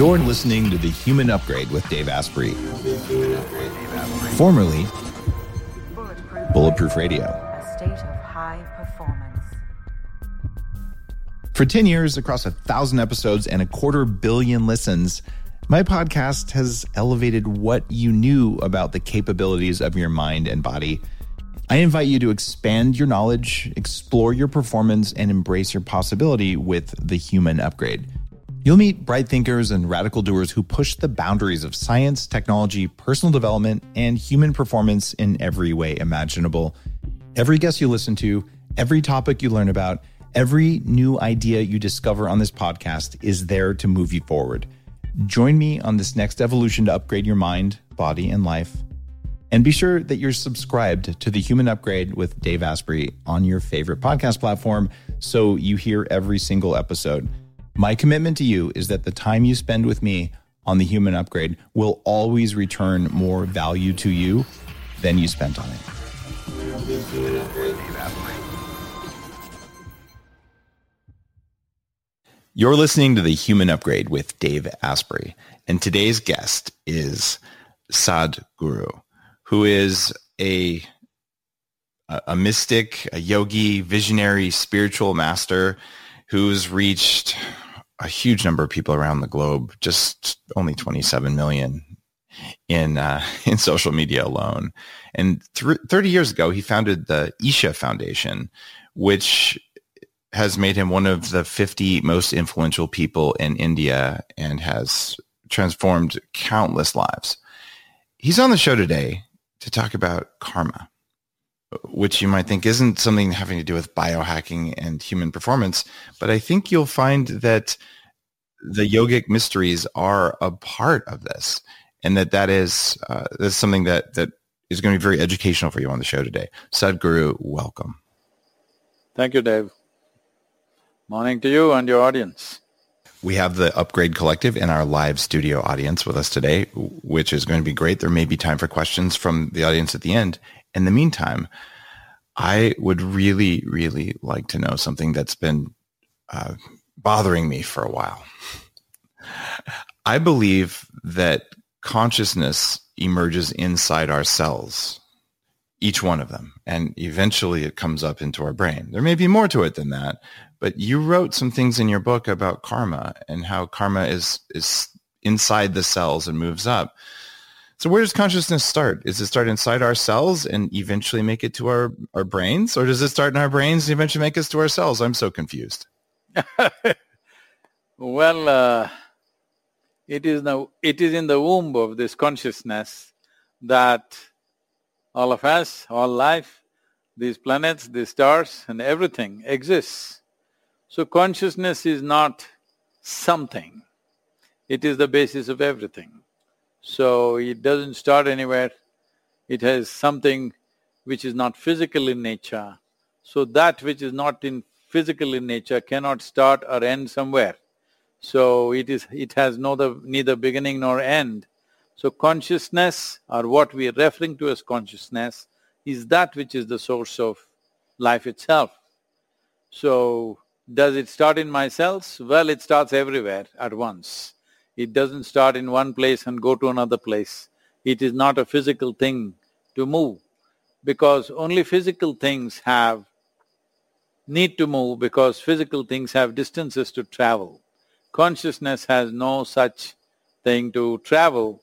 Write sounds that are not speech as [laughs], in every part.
You're listening to The Human Upgrade with Dave Asprey, formerly Bulletproof Radio. A state of high performance. For 10 years, across a thousand episodes and a quarter billion listens, my podcast has elevated what you knew about the capabilities of your mind and body. I invite you to expand your knowledge, explore your performance, and embrace your possibility with the human upgrade. You'll meet bright thinkers and radical doers who push the boundaries of science, technology, personal development, and human performance in every way imaginable. Every guest you listen to, every topic you learn about, every new idea you discover on this podcast is there to move you forward. Join me on this next evolution to upgrade your mind, body, and life. And be sure that you're subscribed to the Human Upgrade with Dave Asprey on your favorite podcast platform so you hear every single episode. My commitment to you is that the time you spend with me on the Human Upgrade will always return more value to you than you spent on it. You're listening to the Human Upgrade with Dave Asprey, and today's guest is Sadhguru, who is a a mystic, a yogi, visionary, spiritual master who's reached a huge number of people around the globe, just only 27 million in uh, [laughs] in social media alone. And th- 30 years ago, he founded the Isha Foundation, which has made him one of the 50 most influential people in India and has transformed countless lives. He's on the show today to talk about karma, which you might think isn't something having to do with biohacking and human performance, but I think you'll find that the yogic mysteries are a part of this and that that is uh, that's something that that is going to be very educational for you on the show today. Sadhguru, welcome. Thank you, Dave. Morning to you and your audience. We have the Upgrade Collective in our live studio audience with us today, which is going to be great. There may be time for questions from the audience at the end. In the meantime, I would really, really like to know something that's been uh, bothering me for a while. I believe that consciousness emerges inside our cells, each one of them, and eventually it comes up into our brain. There may be more to it than that, but you wrote some things in your book about karma and how karma is is inside the cells and moves up. So where does consciousness start? Is it start inside our cells and eventually make it to our, our brains? Or does it start in our brains and eventually make us to our cells? I'm so confused. [laughs] well, uh, it is the it is in the womb of this consciousness that all of us, all life, these planets, these stars and everything exists. So consciousness is not something, it is the basis of everything. So it doesn't start anywhere, it has something which is not physical in nature. So that which is not in physical in nature cannot start or end somewhere. So it is… it has no the, neither beginning nor end. So consciousness or what we are referring to as consciousness is that which is the source of life itself. So does it start in my cells? Well, it starts everywhere at once. It doesn't start in one place and go to another place. It is not a physical thing to move because only physical things have need to move because physical things have distances to travel. Consciousness has no such thing to travel.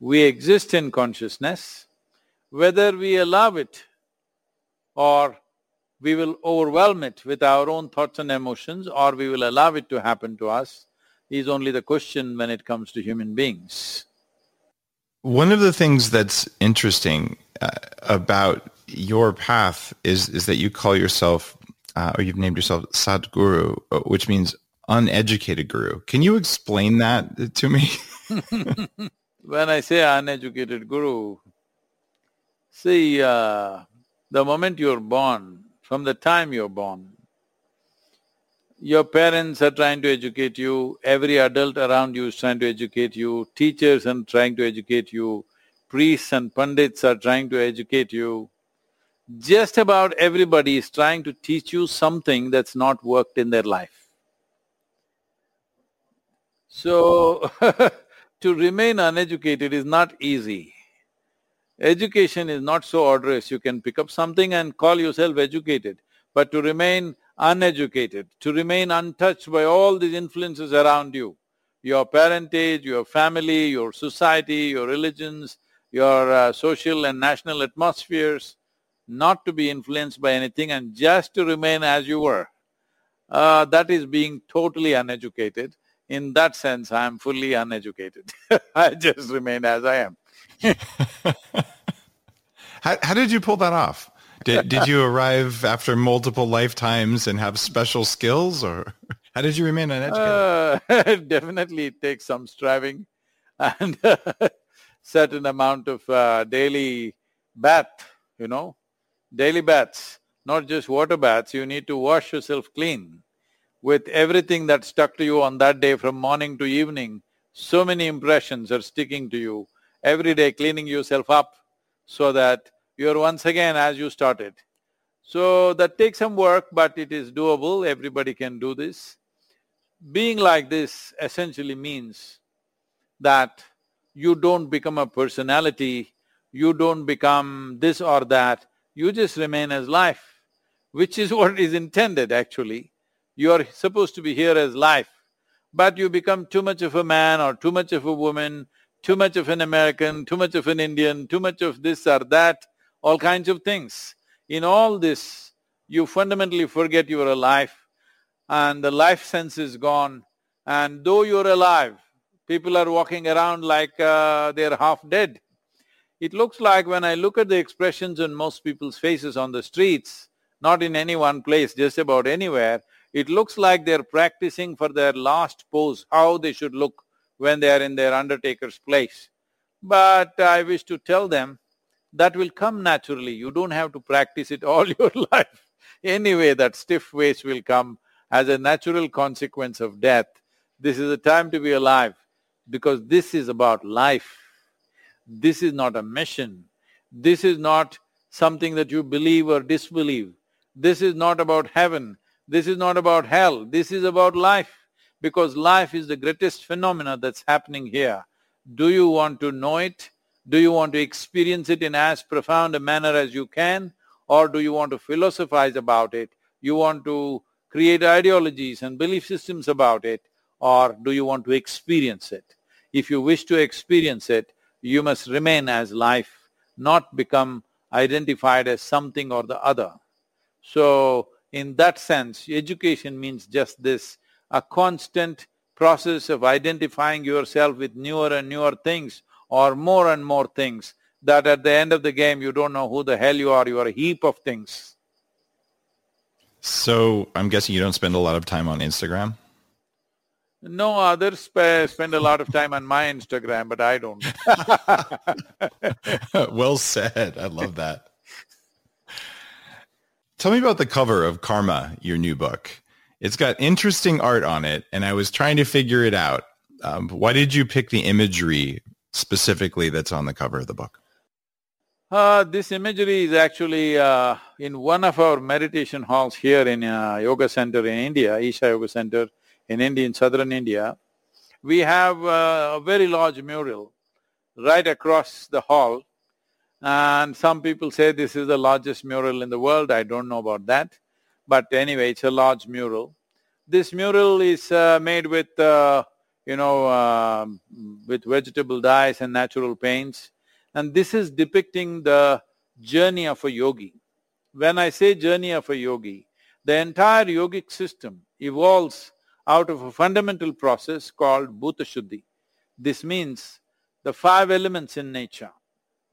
We exist in consciousness. Whether we allow it or we will overwhelm it with our own thoughts and emotions or we will allow it to happen to us is only the question when it comes to human beings. One of the things that's interesting uh, about your path is is that you call yourself uh, or you've named yourself Sadhguru, uh, which means uneducated guru. Can you explain that to me? [laughs] when I say uneducated guru, see, uh, the moment you're born, from the time you're born, your parents are trying to educate you, every adult around you is trying to educate you, teachers are trying to educate you, priests and pundits are trying to educate you. Just about everybody is trying to teach you something that's not worked in their life. So, [laughs] to remain uneducated is not easy. Education is not so odorous. You can pick up something and call yourself educated. But to remain uneducated, to remain untouched by all these influences around you, your parentage, your family, your society, your religions, your uh, social and national atmospheres, not to be influenced by anything and just to remain as you were, uh, that is being totally uneducated. In that sense, I am fully uneducated. [laughs] I just remain as I am. [laughs] how, how did you pull that off? Did, did you arrive after multiple lifetimes and have special skills or [laughs] how did you remain uneducated? Uh, [laughs] definitely it takes some striving and certain amount of uh, daily bath, you know, daily baths, not just water baths, you need to wash yourself clean with everything that stuck to you on that day from morning to evening. So many impressions are sticking to you, every day cleaning yourself up so that you're once again as you started. So that takes some work, but it is doable, everybody can do this. Being like this essentially means that you don't become a personality, you don't become this or that, you just remain as life, which is [laughs] what is intended actually. You are supposed to be here as life, but you become too much of a man or too much of a woman, too much of an American, too much of an Indian, too much of this or that, all kinds of things. In all this, you fundamentally forget you are alive and the life sense is gone and though you're alive, people are walking around like uh, they're half dead. It looks like when I look at the expressions on most people's faces on the streets, not in any one place, just about anywhere, it looks like they're practicing for their last pose, how they should look when they are in their undertaker's place. But I wish to tell them that will come naturally. You don't have to practice it all [laughs] your life. Anyway, that stiff waist will come as a natural consequence of death. This is a time to be alive because this is about life. This is not a mission. This is not something that you believe or disbelieve. This is not about heaven. This is not about hell. This is about life because life is the greatest phenomena that's happening here. Do you want to know it? Do you want to experience it in as profound a manner as you can? Or do you want to philosophize about it? You want to create ideologies and belief systems about it? Or do you want to experience it? If you wish to experience it, you must remain as life, not become identified as something or the other. So, in that sense, education means just this, a constant process of identifying yourself with newer and newer things or more and more things that at the end of the game you don't know who the hell you are, you are a heap of things. So I'm guessing you don't spend a lot of time on Instagram? No, others sp- spend a lot of time on my Instagram, but I don't. [laughs] well said. I love that. Tell me about the cover of Karma, your new book. It's got interesting art on it, and I was trying to figure it out. Um, why did you pick the imagery specifically that's on the cover of the book? Uh, this imagery is actually uh, in one of our meditation halls here in a uh, yoga center in India, Isha Yoga Center in India, in southern India. We have uh, a very large mural right across the hall and some people say this is the largest mural in the world, I don't know about that. But anyway, it's a large mural. This mural is uh, made with, uh, you know, uh, with vegetable dyes and natural paints. And this is depicting the journey of a yogi. When I say journey of a yogi, the entire yogic system evolves out of a fundamental process called Bhuta Shuddhi. This means the five elements in nature,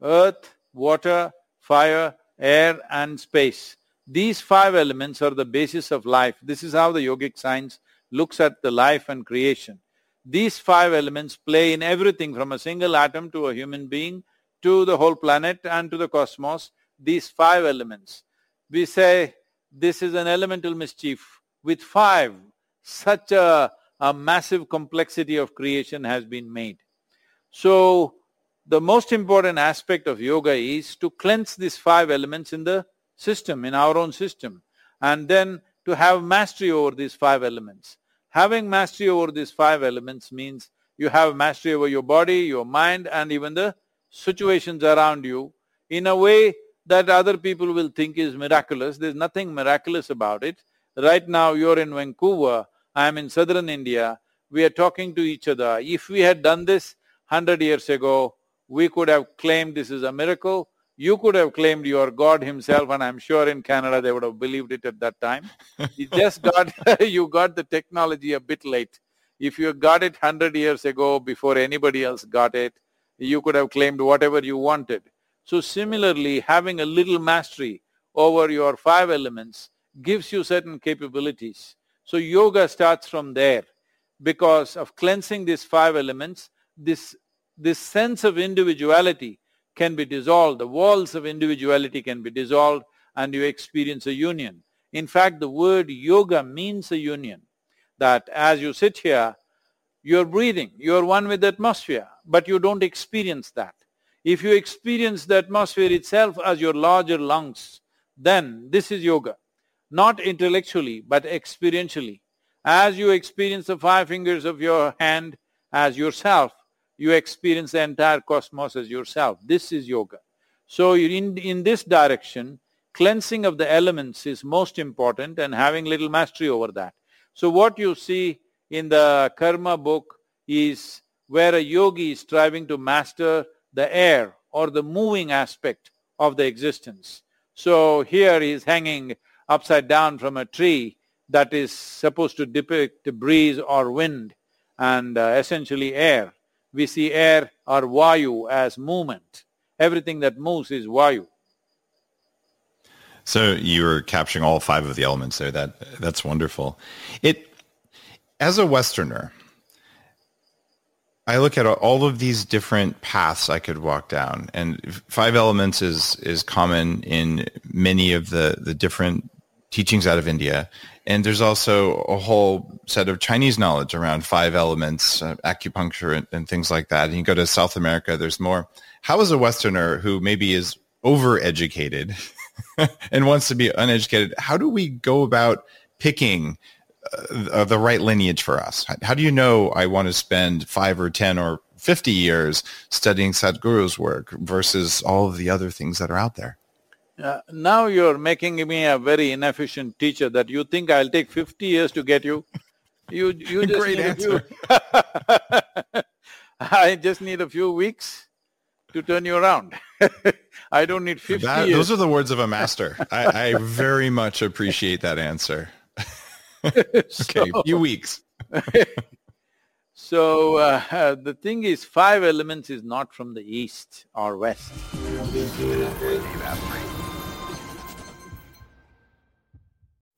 earth, water, fire, air and space. These five elements are the basis of life. This is how the yogic science looks at the life and creation. These five elements play in everything from a single atom to a human being to the whole planet and to the cosmos, these five elements. We say this is an elemental mischief. With five, such a, a massive complexity of creation has been made. So, the most important aspect of yoga is to cleanse these five elements in the system, in our own system, and then to have mastery over these five elements. Having mastery over these five elements means you have mastery over your body, your mind and even the situations around you in a way that other people will think is miraculous. There's nothing miraculous about it. Right now you're in Vancouver, I'm in southern India, we are talking to each other. If we had done this hundred years ago, we could have claimed this is a miracle. You could have claimed you are God himself and I'm sure in Canada they would have believed it at that time. you [laughs] just got, [laughs] you got the technology a bit late. If you got it hundred years ago before anybody else got it, you could have claimed whatever you wanted. So similarly, having a little mastery over your five elements gives you certain capabilities. So yoga starts from there. Because of cleansing these five elements, this, this sense of individuality can be dissolved, the walls of individuality can be dissolved and you experience a union. In fact, the word yoga means a union, that as you sit here, you're breathing, you're one with the atmosphere, but you don't experience that. If you experience the atmosphere itself as your larger lungs, then this is yoga. Not intellectually, but experientially. As you experience the five fingers of your hand as yourself, you experience the entire cosmos as yourself. This is yoga. So in, in this direction, cleansing of the elements is most important and having little mastery over that. So what you see in the karma book is where a yogi is striving to master the air or the moving aspect of the existence. So here he is hanging upside down from a tree that is supposed to depict breeze or wind and uh, essentially air. We see air or vayu as movement. Everything that moves is vayu. So you were capturing all five of the elements there. That that's wonderful. It as a Westerner, I look at all of these different paths I could walk down, and five elements is is common in many of the the different teachings out of India. And there's also a whole set of Chinese knowledge around five elements, uh, acupuncture and, and, things like that. And you go to South America, there's more. How is a Westerner who maybe is overeducated [laughs] and wants to be uneducated, how do we go about picking uh, the right lineage for us? How do you know I want to spend five or 10 or 50 years studying Sadhguru's work versus all of the other things that are out there? Uh, now you're making me a very inefficient teacher that you think I'll take fifty years to get you. You you [laughs] just Great need answer. a few [laughs] I just need a few weeks to turn you around. [laughs] I don't need fifty that, years. Those are the words of a master. I, I very much appreciate that answer. okay, so, few weeks. so uh, the thing is, five elements is not from the east or west.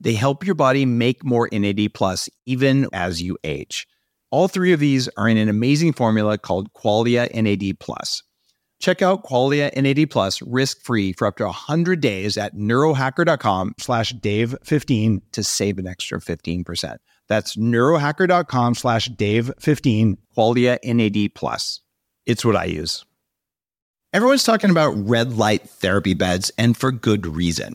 They help your body make more NAD plus even as you age. All three of these are in an amazing formula called Qualia NAD plus. Check out Qualia NAD plus risk-free for up to 100 days at neurohacker.com slash Dave15 to save an extra 15%. That's neurohacker.com slash Dave15, Qualia NAD plus. It's what I use. Everyone's talking about red light therapy beds, and for good reason.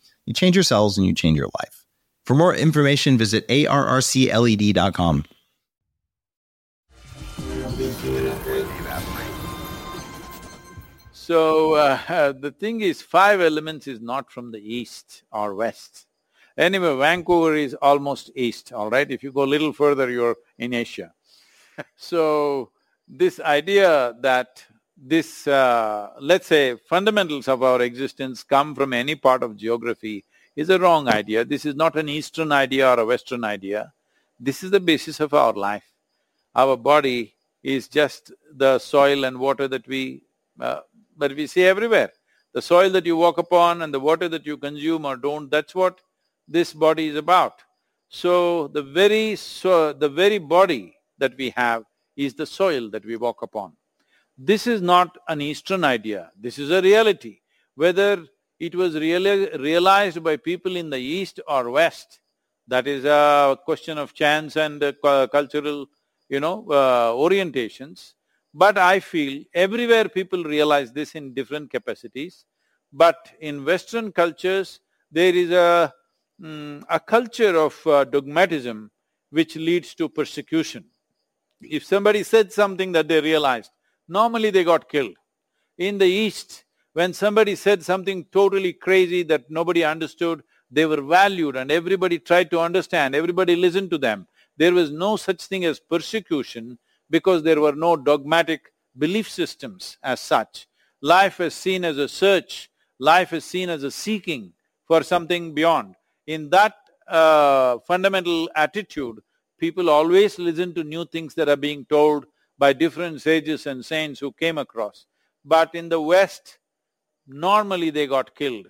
You change your cells and you change your life. For more information, visit arrcled.com. So uh, [laughs] the thing is, five elements is not from the east or west. Anyway, Vancouver is almost east, all right? If you go a little further, you're in Asia. [laughs] so this idea that this, uh, let's say, fundamentals of our existence come from any part of geography is a wrong idea. This is not an Eastern idea or a Western idea. This is the basis of our life. Our body is just the soil and water that we uh, that we see everywhere. The soil that you walk upon and the water that you consume or don't, that's what this body is about. So the very so the very body that we have is the soil that we walk upon. This is not an Eastern idea, this is a reality. Whether it was really realized by people in the East or West, that is a question of chance and uh, cultural, you know, uh, orientations. But I feel everywhere people realize this in different capacities. But in Western cultures, there is a, mm, a culture of uh, dogmatism which leads to persecution. If somebody said something that they realized, normally they got killed. In the East, when somebody said something totally crazy that nobody understood, they were valued and everybody tried to understand, everybody listened to them. There was no such thing as persecution because there were no dogmatic belief systems as such. Life is seen as a search, life is seen as a seeking for something beyond. In that uh, fundamental attitude, people always listen to new things that are being told by different sages and saints who came across. But in the West, normally they got killed.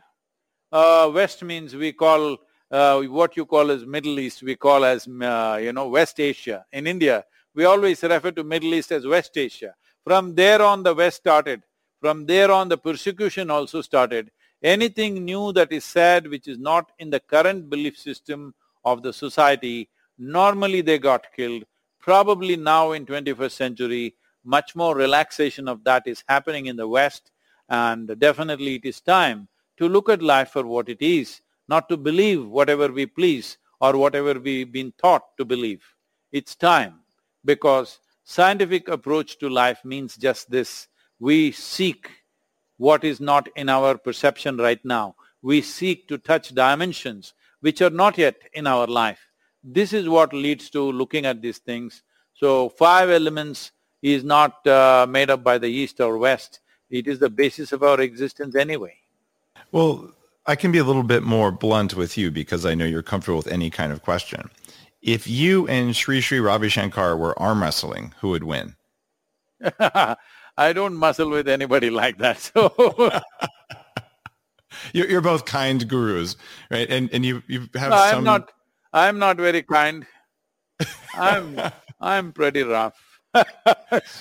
Uh, West means we call uh, what you call as Middle East, we call as, uh, you know, West Asia. In India, we always refer to Middle East as West Asia. From there on the West started. From there on the persecution also started. Anything new that is said which is not in the current belief system of the society, normally they got killed. Probably now in 21st century, much more relaxation of that is happening in the West and definitely it is time to look at life for what it is, not to believe whatever we please or whatever we've been taught to believe. It's time because scientific approach to life means just this. We seek what is not in our perception right now. We seek to touch dimensions which are not yet in our life. This is what leads to looking at these things. So five elements is not uh, made up by the East or West. It is the basis of our existence anyway. Well, I can be a little bit more blunt with you because I know you're comfortable with any kind of question. If you and Sri Sri Ravi Shankar were arm wrestling, who would win? [laughs] I don't muscle with anybody like that. So [laughs] you're, you're both kind gurus, right? And and you you have no, some. I'm not. I'm not very kind. I'm I'm pretty rough. [laughs]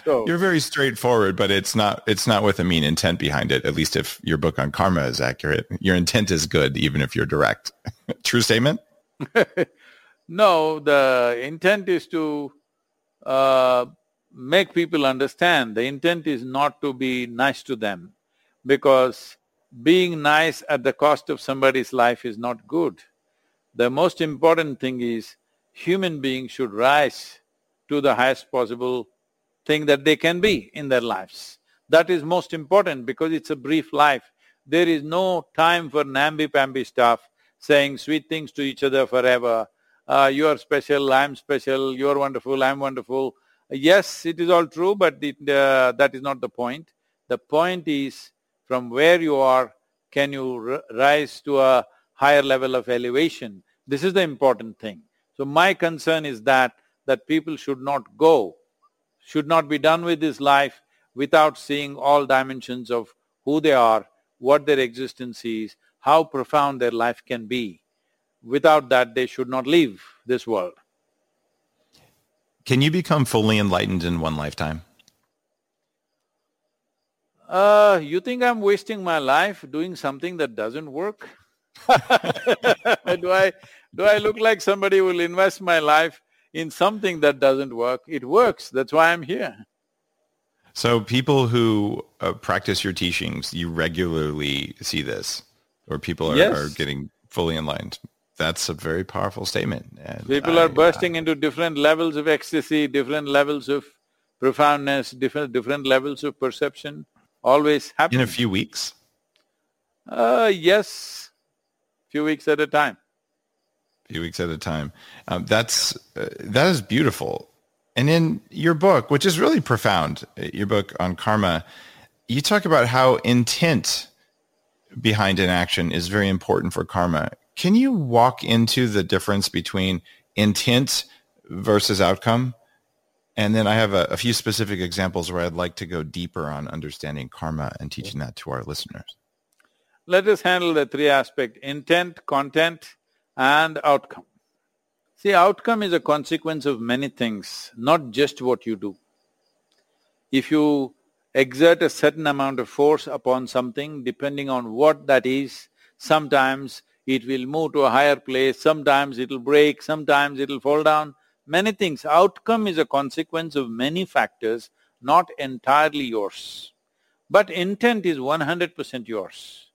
so you're very straightforward, but it's not it's not with a mean intent behind it. At least if your book on karma is accurate, your intent is good, even if you're direct. [laughs] True statement. [laughs] No, the intent is to uh, make people understand. The intent is not to be nice to them because being nice at the cost of somebody's life is not good. The most important thing is human beings should rise to the highest possible thing that they can be in their lives. That is most important because it's a brief life. There is no time for namby-pamby stuff, saying sweet things to each other forever uh, you are special, I'm special, you're wonderful, I'm wonderful. Yes, it is all true, but it, uh, that is not the point. The point is from where you are, can you rise to a higher level of elevation? This is the important thing. So my concern is that, that people should not go, should not be done with this life without seeing all dimensions of who they are, what their existence is, how profound their life can be. Without that, they should not leave this world. Can you become fully enlightened in one lifetime? Uh, you think I'm wasting my life doing something that doesn't work? [laughs] do I do I look like somebody who will invest my life in something that doesn't work? It works. That's why I'm here. So people who uh, practice your teachings, you regularly see this, or people are, yes. are getting fully enlightened that's a very powerful statement. And People I, are bursting into different levels of ecstasy, different levels of profoundness, different different levels of perception, always happening. In a few weeks? Uh, yes, few weeks at a time. few weeks at a time. Um, that's uh, that is beautiful. And in your book, which is really profound, uh, your book on karma, you talk about how intent behind an action is very important for karma. Can you walk into the difference between intent versus outcome? And then I have a, a, few specific examples where I'd like to go deeper on understanding karma and teaching that to our listeners. Let us handle the three aspects, intent, content, and outcome. See, outcome is a consequence of many things, not just what you do. If you exert a certain amount of force upon something, depending on what that is, sometimes it will move to a higher place, sometimes it'll break, sometimes it'll fall down, many things. Outcome is a consequence of many factors, not entirely yours. But intent is one hundred percent yours.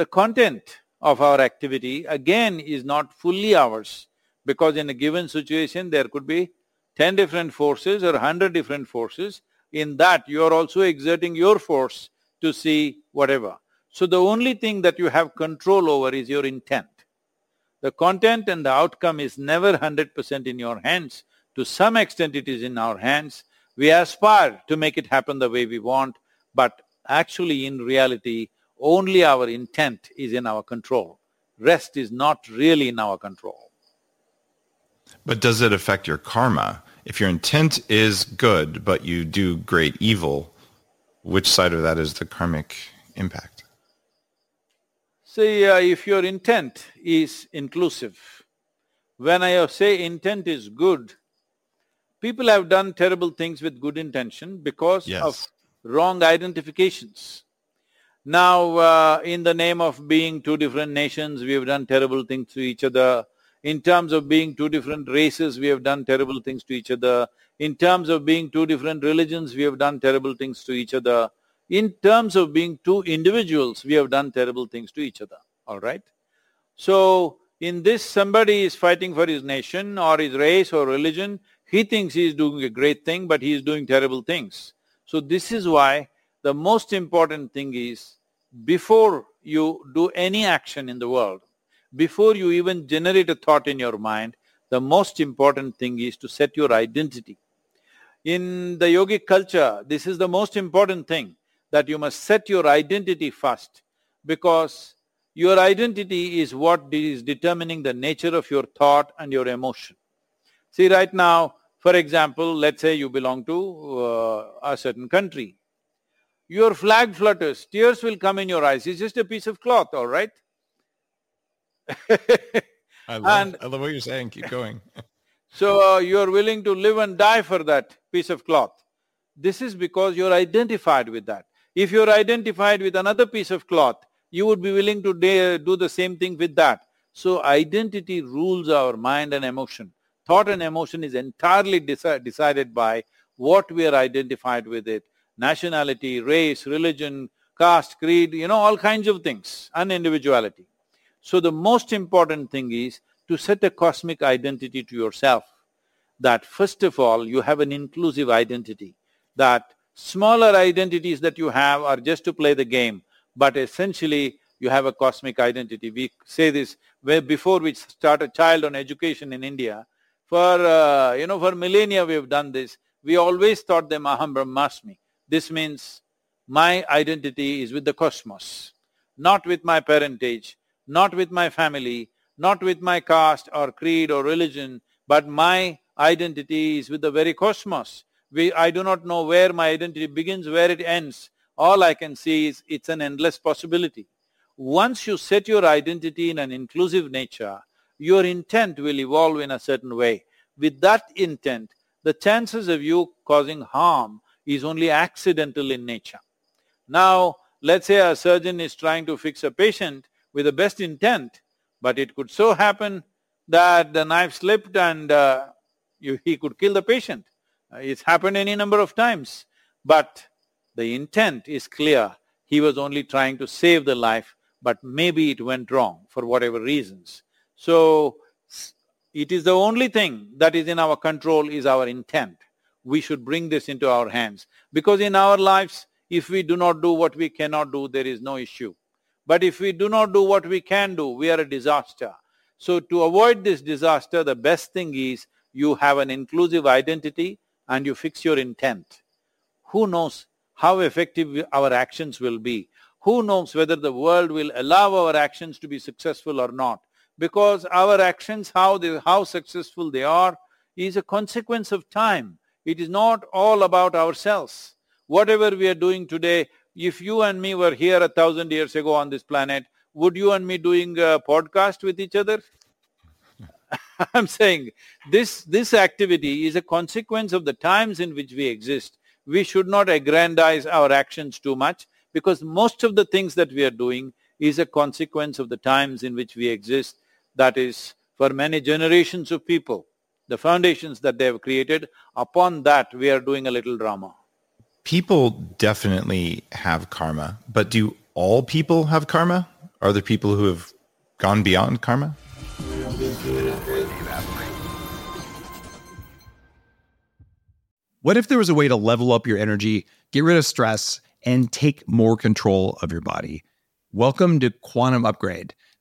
The content of our activity again is not fully ours because in a given situation there could be ten different forces or hundred different forces. In that you are also exerting your force to see whatever. So the only thing that you have control over is your intent. The content and the outcome is never hundred percent in your hands. To some extent it is in our hands. We aspire to make it happen the way we want, but actually in reality only our intent is in our control. Rest is not really in our control. But does it affect your karma? If your intent is good, but you do great evil, which side of that is the karmic impact? See, uh, if your intent is inclusive, when I say intent is good, people have done terrible things with good intention because yes. of wrong identifications. Now, uh, in the name of being two different nations, we have done terrible things to each other. In terms of being two different races, we have done terrible things to each other. In terms of being two different religions, we have done terrible things to each other. In terms of being two individuals, we have done terrible things to each other, all right? So, in this somebody is fighting for his nation or his race or religion, he thinks he is doing a great thing, but he is doing terrible things. So this is why the most important thing is before you do any action in the world, before you even generate a thought in your mind, the most important thing is to set your identity. In the yogic culture, this is the most important thing, that you must set your identity first because your identity is what is determining the nature of your thought and your emotion. See, right now, for example, let's say you belong to uh, a certain country your flag flutters, tears will come in your eyes. It's just a piece of cloth, all right? [laughs] I, love, and, I love what you're saying. Keep going. [laughs] so uh, you're willing to live and die for that piece of cloth. This is because you're identified with that. If you're identified with another piece of cloth, you would be willing to do the same thing with that. So identity rules our mind and emotion. Thought and emotion is entirely deci decided by what we are identified with it nationality, race, religion, caste, creed, you know, all kinds of things, and individuality. So the most important thing is to set a cosmic identity to yourself, that first of all you have an inclusive identity, that smaller identities that you have are just to play the game, but essentially you have a cosmic identity. We say this before we start a child on education in India, for, uh, you know, for millennia we have done this, we always taught them aham brahmasmi. This means my identity is with the cosmos, not with my parentage, not with my family, not with my caste or creed or religion, but my identity is with the very cosmos. We, I do not know where my identity begins, where it ends. All I can see is it's an endless possibility. Once you set your identity in an inclusive nature, your intent will evolve in a certain way. With that intent, the chances of you causing harm is only accidental in nature. Now, let's say a surgeon is trying to fix a patient with the best intent, but it could so happen that the knife slipped and uh, you, he could kill the patient. Uh, it's happened any number of times, but the intent is clear. He was only trying to save the life, but maybe it went wrong for whatever reasons. So, it is the only thing that is in our control is our intent we should bring this into our hands. Because in our lives, if we do not do what we cannot do, there is no issue. But if we do not do what we can do, we are a disaster. So to avoid this disaster, the best thing is you have an inclusive identity and you fix your intent. Who knows how effective our actions will be? Who knows whether the world will allow our actions to be successful or not? Because our actions, how they, how successful they are, is a consequence of time. It is not all about ourselves. Whatever we are doing today, if you and me were here a thousand years ago on this planet, would you and me doing a podcast with each other? [laughs] I'm saying this, this activity is a consequence of the times in which we exist. We should not aggrandize our actions too much because most of the things that we are doing is a consequence of the times in which we exist. That is, for many generations of people, the foundations that they have created, upon that we are doing a little drama. People definitely have karma, but do all people have karma? Are there people who have gone beyond karma? What if there was a way to level up your energy, get rid of stress, and take more control of your body? Welcome to Quantum Upgrade.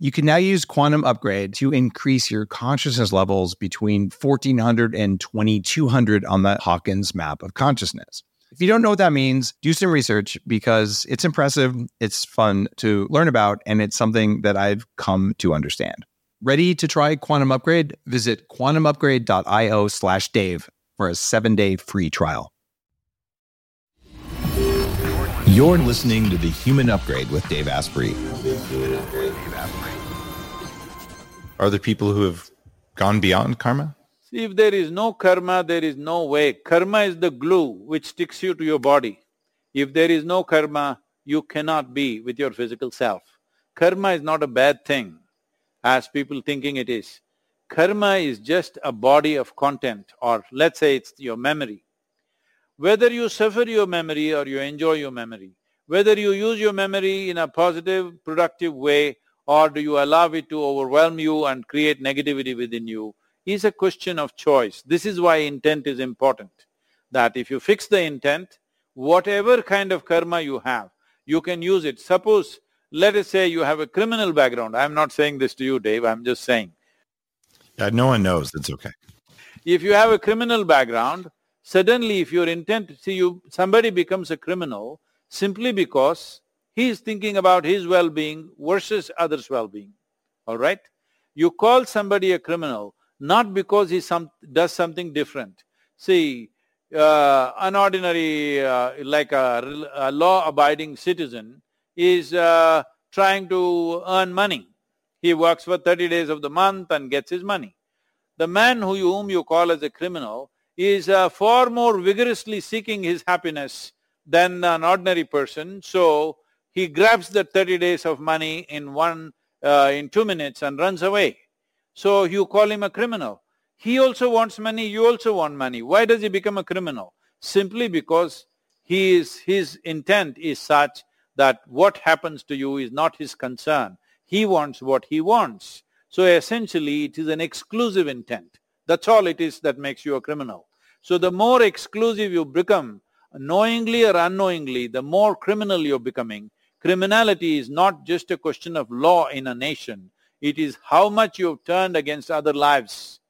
You can now use Quantum Upgrade to increase your consciousness levels between 1400 and 2200 on the Hawkins map of consciousness. If you don't know what that means, do some research because it's impressive, it's fun to learn about, and it's something that I've come to understand. Ready to try Quantum Upgrade? Visit quantumupgrade.io slash Dave for a seven day free trial. You're listening to The Human Upgrade with Dave Asprey. Are there people who have gone beyond karma? See, if there is no karma, there is no way. Karma is the glue which sticks you to your body. If there is no karma, you cannot be with your physical self. Karma is not a bad thing, as people thinking it is. Karma is just a body of content or let's say it's your memory. Whether you suffer your memory or you enjoy your memory, whether you use your memory in a positive, productive way or do you allow it to overwhelm you and create negativity within you is a question of choice. This is why intent is important. That if you fix the intent, whatever kind of karma you have, you can use it. Suppose, let us say you have a criminal background. I'm not saying this to you, Dave, I'm just saying. Yeah, no one knows. That's okay. If you have a criminal background, suddenly if your intent, see you, somebody becomes a criminal simply because he is thinking about his well-being versus others' well-being, all right? You call somebody a criminal not because he some, does something different. See, uh, an ordinary, uh, like a, a law-abiding citizen is uh, trying to earn money. He works for 30 days of the month and gets his money. The man who you, whom you call as a criminal is uh, far more vigorously seeking his happiness than an ordinary person. So he grabs the 30 days of money in one, uh, in two minutes and runs away. So you call him a criminal. He also wants money, you also want money. Why does he become a criminal? Simply because he is, his intent is such that what happens to you is not his concern. He wants what he wants. So essentially it is an exclusive intent. That's all it is that makes you a criminal. So the more exclusive you become, knowingly or unknowingly, the more criminal you're becoming. Criminality is not just a question of law in a nation. It is how much you've turned against other lives.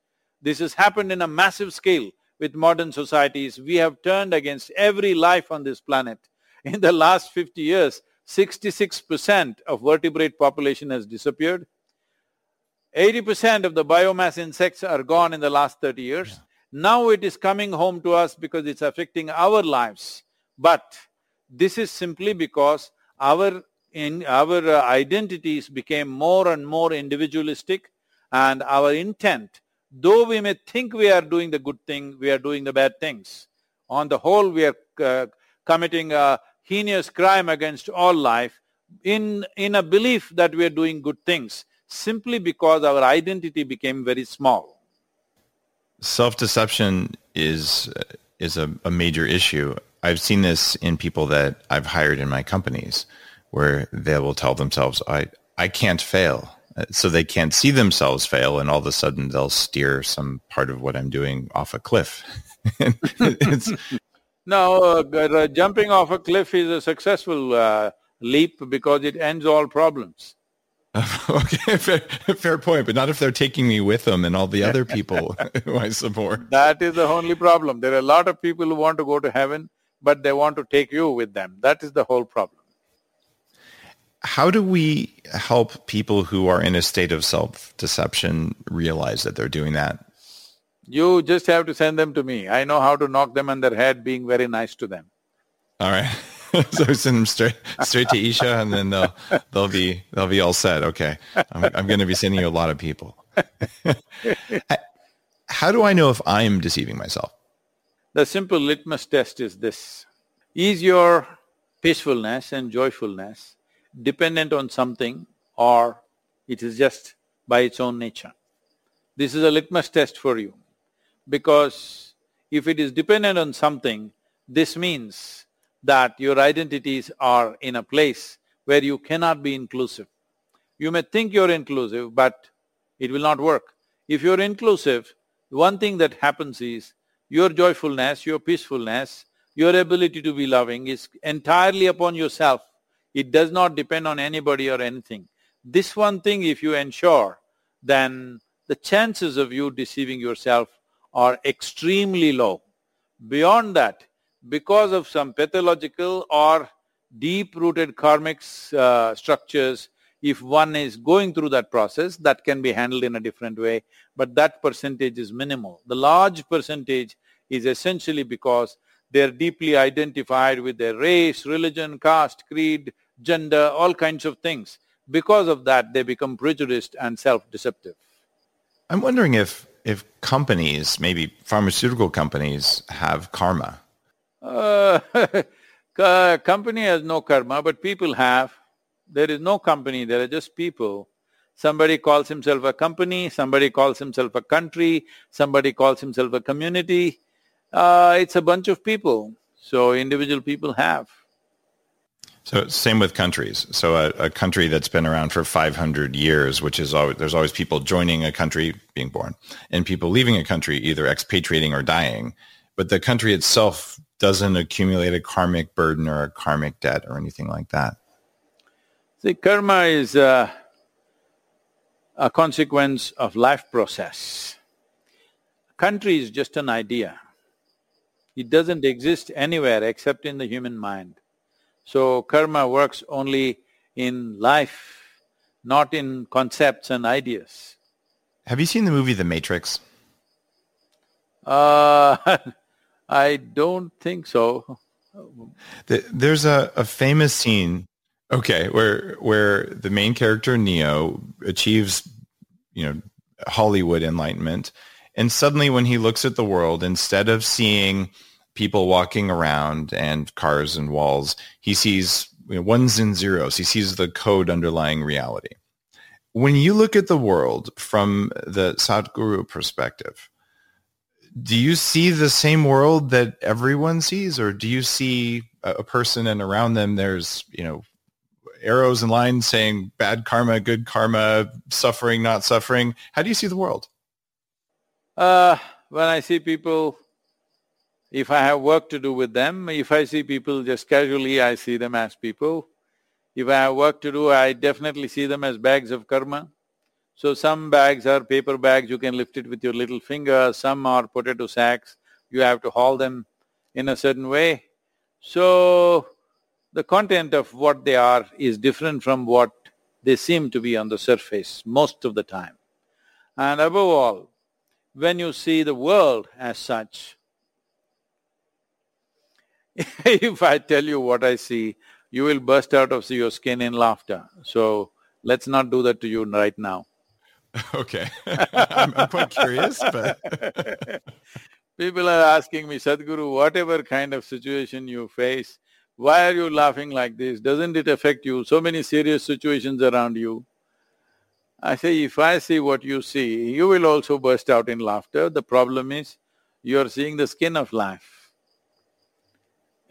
This has happened in a massive scale with modern societies. We have turned against every life on this planet. In the last 50 years, 66% of vertebrate population has disappeared. 80% of the biomass insects are gone in the last 30 years. Yeah. Now it is coming home to us because it's affecting our lives. But this is simply because our in our uh, identities became more and more individualistic and our intent, though we may think we are doing the good thing, we are doing the bad things. On the whole, we are uh, committing a heinous crime against all life in, in a belief that we are doing good things simply because our identity became very small. Self-deception is is a, a major issue. I've seen this in people that I've hired in my companies where they will tell themselves, I, I can't fail. So they can't see themselves fail and all of a sudden they'll steer some part of what I'm doing off a cliff. [laughs] no, uh, uh, jumping off a cliff is a successful uh, leap because it ends all problems. [laughs] okay, fair, fair point, but not if they're taking me with them and all the other [laughs] people who I support. That is the only problem. There are a lot of people who want to go to heaven, but they want to take you with them. That is the whole problem. How do we help people who are in a state of self-deception realize that they're doing that? You just have to send them to me. I know how to knock them on their head being very nice to them. All right. [laughs] so send them straight straight to Isha, and then they'll they'll be they'll be all set. Okay, I'm, I'm going to be sending you a lot of people. [laughs] How do I know if I am deceiving myself? The simple litmus test is this: Is your peacefulness and joyfulness dependent on something, or it is just by its own nature? This is a litmus test for you, because if it is dependent on something, this means that your identities are in a place where you cannot be inclusive. You may think you're inclusive, but it will not work. If you're inclusive, one thing that happens is your joyfulness, your peacefulness, your ability to be loving is entirely upon yourself. It does not depend on anybody or anything. This one thing if you ensure, then the chances of you deceiving yourself are extremely low. Beyond that, because of some pathological or deep-rooted karmic uh, structures, if one is going through that process, that can be handled in a different way, but that percentage is minimal. The large percentage is essentially because they're deeply identified with their race, religion, caste, creed, gender, all kinds of things. Because of that, they become prejudiced and self-deceptive. I'm wondering if if companies, maybe pharmaceutical companies, have karma. Uh, [laughs] company has no karma, but people have. There is no company, there are just people. Somebody calls himself a company, somebody calls himself a country, somebody calls himself a community. Uh, it's a bunch of people, so individual people have. So same with countries. So a, a, country that's been around for 500 years, which is always, there's always people joining a country, being born, and people leaving a country, either expatriating or dying. But the country itself doesn't accumulate a karmic burden or a karmic debt or anything like that. See, karma is a, a consequence of life process. Country is just an idea. It doesn't exist anywhere except in the human mind. So karma works only in life, not in concepts and ideas. Have you seen the movie The Matrix? Uh [laughs] I don't think so. There's a, a famous scene, okay, where where the main character Neo achieves, you know, Hollywood enlightenment, and suddenly when he looks at the world, instead of seeing people walking around and cars and walls, he sees you know, ones and zeros. He sees the code underlying reality. When you look at the world from the Sadhguru perspective, do you see the same world that everyone sees or do you see a person and around them there's you know arrows and lines saying bad karma good karma suffering not suffering. How do you see the world? Uh, when i see people if i have work to do with them if i see people just casually i see them as people. If i have work to do i definitely see them as bags of karma. So some bags are paper bags, you can lift it with your little finger, some are potato sacks, you have to haul them in a certain way. So the content of what they are is different from what they seem to be on the surface most of the time. And above all, when you see the world as such, [laughs] if I tell you what I see, you will burst out of your skin in laughter. So let's not do that to you right now. [laughs] Okay. [laughs] I'm, I'm, quite curious, but people are asking me, Sadhguru, whatever kind of situation you face, why are you laughing like this? Doesn't it affect you? So many serious situations around you. I say, if I see what you see, you will also burst out in laughter. The problem is, you are seeing the skin of life. [laughs]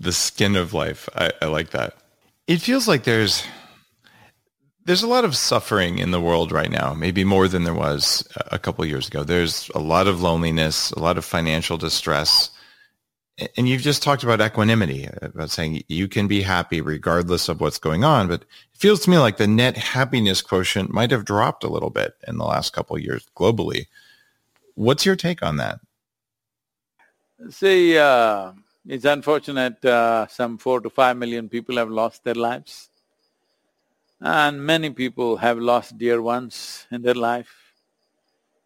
the skin of life. I, I like that. It feels like there's there's a lot of suffering in the world right now, maybe more than there was a couple years ago. There's a lot of loneliness, a lot of financial distress. And you've just talked about equanimity, about saying you can be happy regardless of what's going on. But it feels to me like the net happiness quotient might have dropped a little bit in the last couple of years globally. What's your take on that? See, uh, it's unfortunate uh, some four to five million people have lost their lives. And many people have lost dear ones in their life.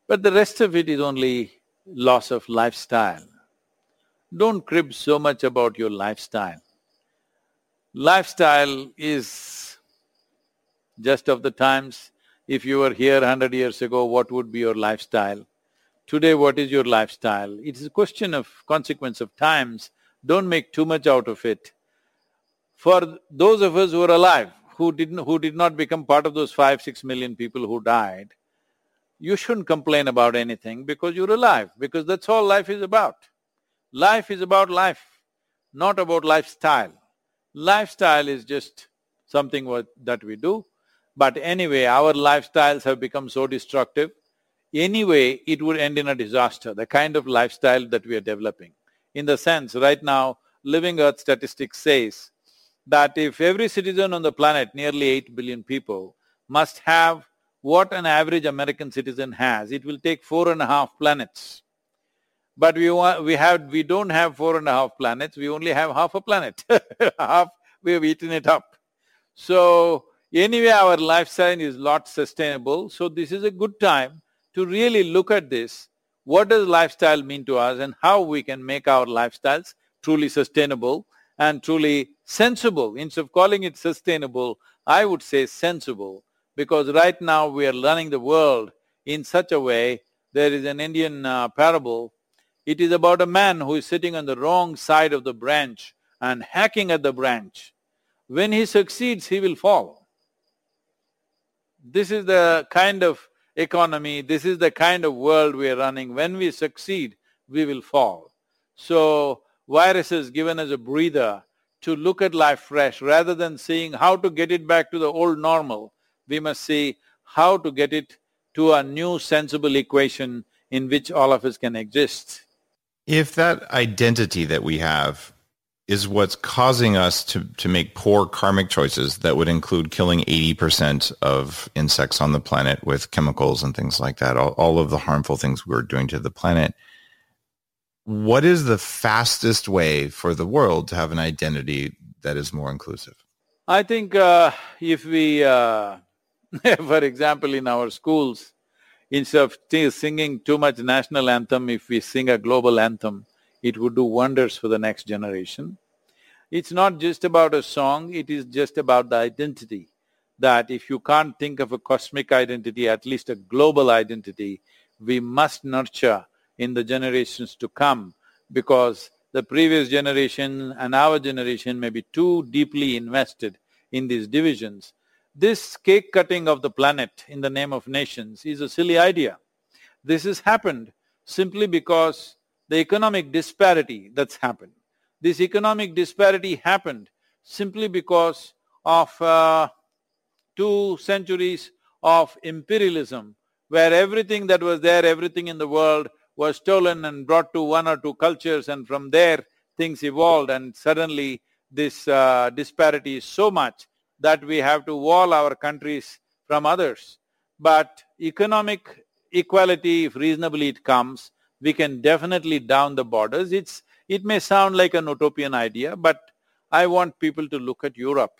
But the rest of it is only loss of lifestyle. Don't crib so much about your lifestyle. Lifestyle is just of the times. If you were here hundred years ago, what would be your lifestyle? Today, what is your lifestyle? It is a question of consequence of times. Don't make too much out of it. For those of us who are alive, who didn't… who did not become part of those five, six million people who died, you shouldn't complain about anything because you're alive, because that's all life is about. Life is about life, not about lifestyle. Lifestyle is just something what, that we do, but anyway, our lifestyles have become so destructive, anyway it would end in a disaster, the kind of lifestyle that we are developing. In the sense, right now, Living Earth statistics says that if every citizen on the planet, nearly eight billion people, must have what an average American citizen has, it will take four and a half planets. But we want, we have… we don't have four and a half planets, we only have half a planet [laughs] half… we have eaten it up. So, anyway our lifestyle is not sustainable, so this is a good time to really look at this. What does lifestyle mean to us and how we can make our lifestyles truly sustainable and truly sensible. Instead of calling it sustainable, I would say sensible because right now we are learning the world in such a way, there is an Indian uh, parable it is about a man who is sitting on the wrong side of the branch and hacking at the branch. When he succeeds, he will fall. This is the kind of economy, this is the kind of world we are running. When we succeed, we will fall. So, virus has given us a breather to look at life fresh. Rather than seeing how to get it back to the old normal, we must see how to get it to a new sensible equation in which all of us can exist. If that identity that we have is what's causing us to, to make poor karmic choices that would include killing 80% of insects on the planet with chemicals and things like that, all, all of the harmful things we're doing to the planet, what is the fastest way for the world to have an identity that is more inclusive? I think uh, if we, uh, [laughs] for example, in our schools, Instead of singing too much national anthem, if we sing a global anthem, it would do wonders for the next generation. It's not just about a song, it is just about the identity. That if you can't think of a cosmic identity, at least a global identity, we must nurture in the generations to come because the previous generation and our generation may be too deeply invested in these divisions this cake cutting of the planet in the name of nations is a silly idea. This has happened simply because the economic disparity that's happened. This economic disparity happened simply because of uh, two centuries of imperialism where everything that was there, everything in the world was stolen and brought to one or two cultures and from there things evolved and suddenly this uh, disparity is so much that we have to wall our countries from others. But economic equality, if reasonably it comes, we can definitely down the borders. It's… it may sound like an utopian idea, but I want people to look at Europe.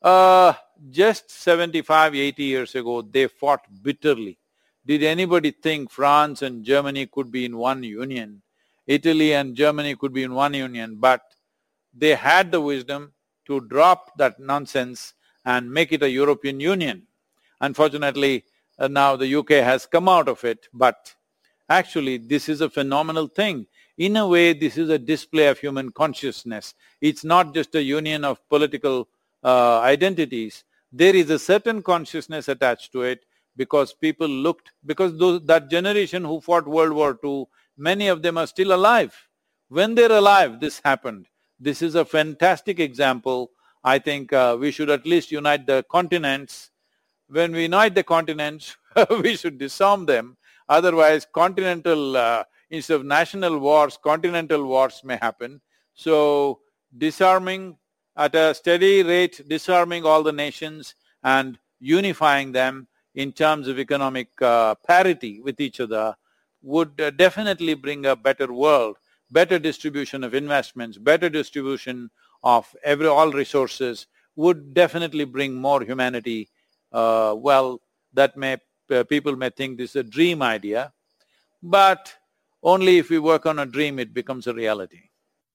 Uh, just 75, 80 years ago, they fought bitterly. Did anybody think France and Germany could be in one union? Italy and Germany could be in one union, but they had the wisdom to drop that nonsense and make it a European Union. Unfortunately, uh, now the UK has come out of it, but actually this is a phenomenal thing. In a way, this is a display of human consciousness. It's not just a union of political uh, identities, There is a certain consciousness attached to it because people looked, because those, that generation who fought World War II, many of them are still alive. When they're alive, this happened. This is a fantastic example. I think uh, we should at least unite the continents. When we unite the continents, [laughs] we should disarm them. Otherwise, continental, uh, instead of national wars, continental wars may happen. So, disarming at a steady rate, disarming all the nations and unifying them in terms of economic uh, parity with each other would uh, definitely bring a better world, better distribution of investments, better distribution of every all resources would definitely bring more humanity. Uh, well, that may uh, people may think this is a dream idea, but only if we work on a dream it becomes a reality.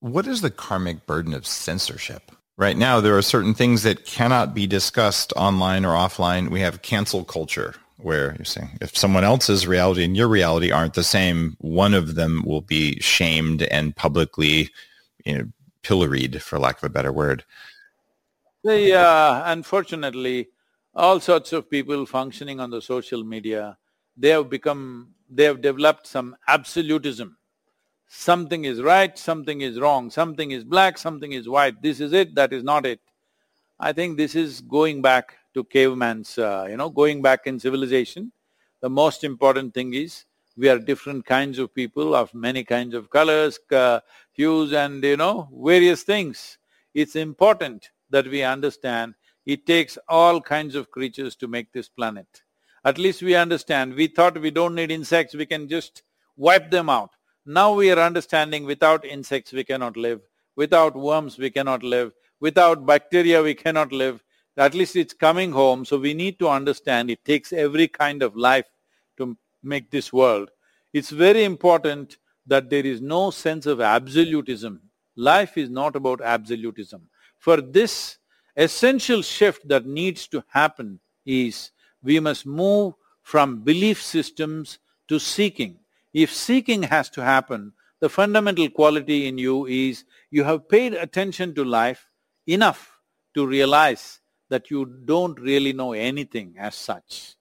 What is the karmic burden of censorship? Right now, there are certain things that cannot be discussed online or offline. We have cancel culture, where you're saying if someone else's reality and your reality aren't the same, one of them will be shamed and publicly, you know, pilloried, for lack of a better word. The, uh, unfortunately, all sorts of people functioning on the social media, they have become, they have developed some absolutism something is right, something is wrong, something is black, something is white, this is it, that is not it. I think this is going back to caveman's, uh, you know, going back in civilization. The most important thing is we are different kinds of people of many kinds of colors, uh, hues and, you know, various things. It's important that we understand it takes all kinds of creatures to make this planet. At least we understand. We thought we don't need insects, we can just wipe them out. Now we are understanding without insects we cannot live, without worms we cannot live, without bacteria we cannot live. At least it's coming home, so we need to understand it takes every kind of life to make this world. It's very important that there is no sense of absolutism. Life is not about absolutism. For this essential shift that needs to happen is we must move from belief systems to seeking. If seeking has to happen, the fundamental quality in you is you have paid attention to life enough to realize that you don't really know anything as such.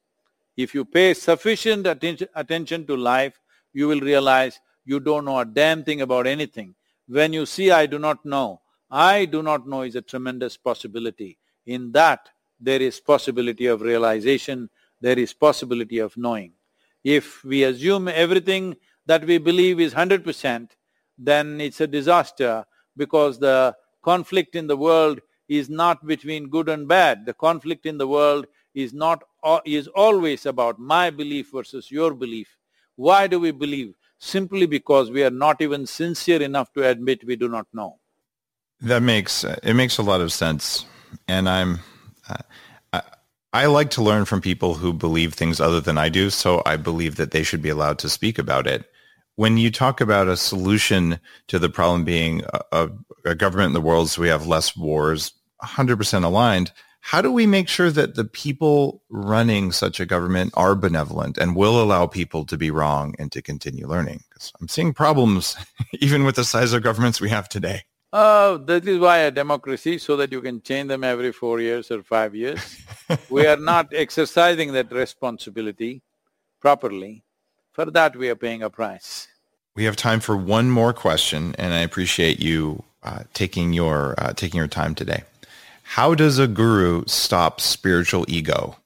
If you pay sufficient atten attention to life, you will realize you don't know a damn thing about anything. When you see I do not know, I do not know is a tremendous possibility. In that, there is possibility of realization, there is possibility of knowing. If we assume everything that we believe is hundred percent, then it's a disaster because the conflict in the world is not between good and bad. The conflict in the world is not is always about my belief versus your belief. Why do we believe? Simply because we are not even sincere enough to admit we do not know. That makes it makes a lot of sense, and I'm uh, I like to learn from people who believe things other than I do, so I believe that they should be allowed to speak about it. When you talk about a solution to the problem being a, a government in the world so we have less wars, 100% aligned, how do we make sure that the people running such a government are benevolent and will allow people to be wrong and to continue learning? Because I'm seeing problems [laughs] even with the size of governments we have today. Uh, that is why a democracy, so that you can change them every four years or five years. [laughs] we are not exercising that responsibility properly. For that, we are paying a price. We have time for one more question, and I appreciate you uh, taking your uh, taking your time today. How does a guru stop spiritual ego?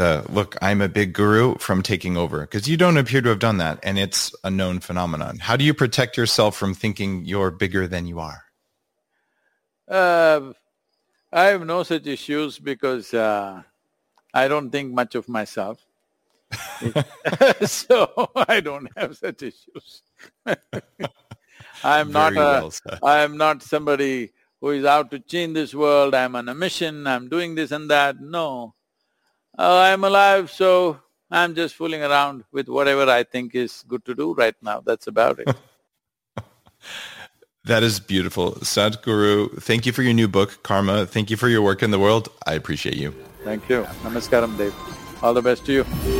the look, I'm a big guru from taking over because you don't appear to have done that. And it's a known phenomenon. How do you protect yourself from thinking you're bigger than you are? Uh, I have no such issues because uh, I don't think much of myself. [laughs] so I don't have such issues. I'm not a, I'm not somebody who is out to change this world, I'm on a mission, I'm doing this and that. No, uh, I'm alive, so I'm just fooling around with whatever I think is good to do right now. That's about it. [laughs] that is beautiful. Sadhguru, thank you for your new book, Karma. Thank you for your work in the world. I appreciate you. Thank you. Namaskaram, Dave. All the best to you.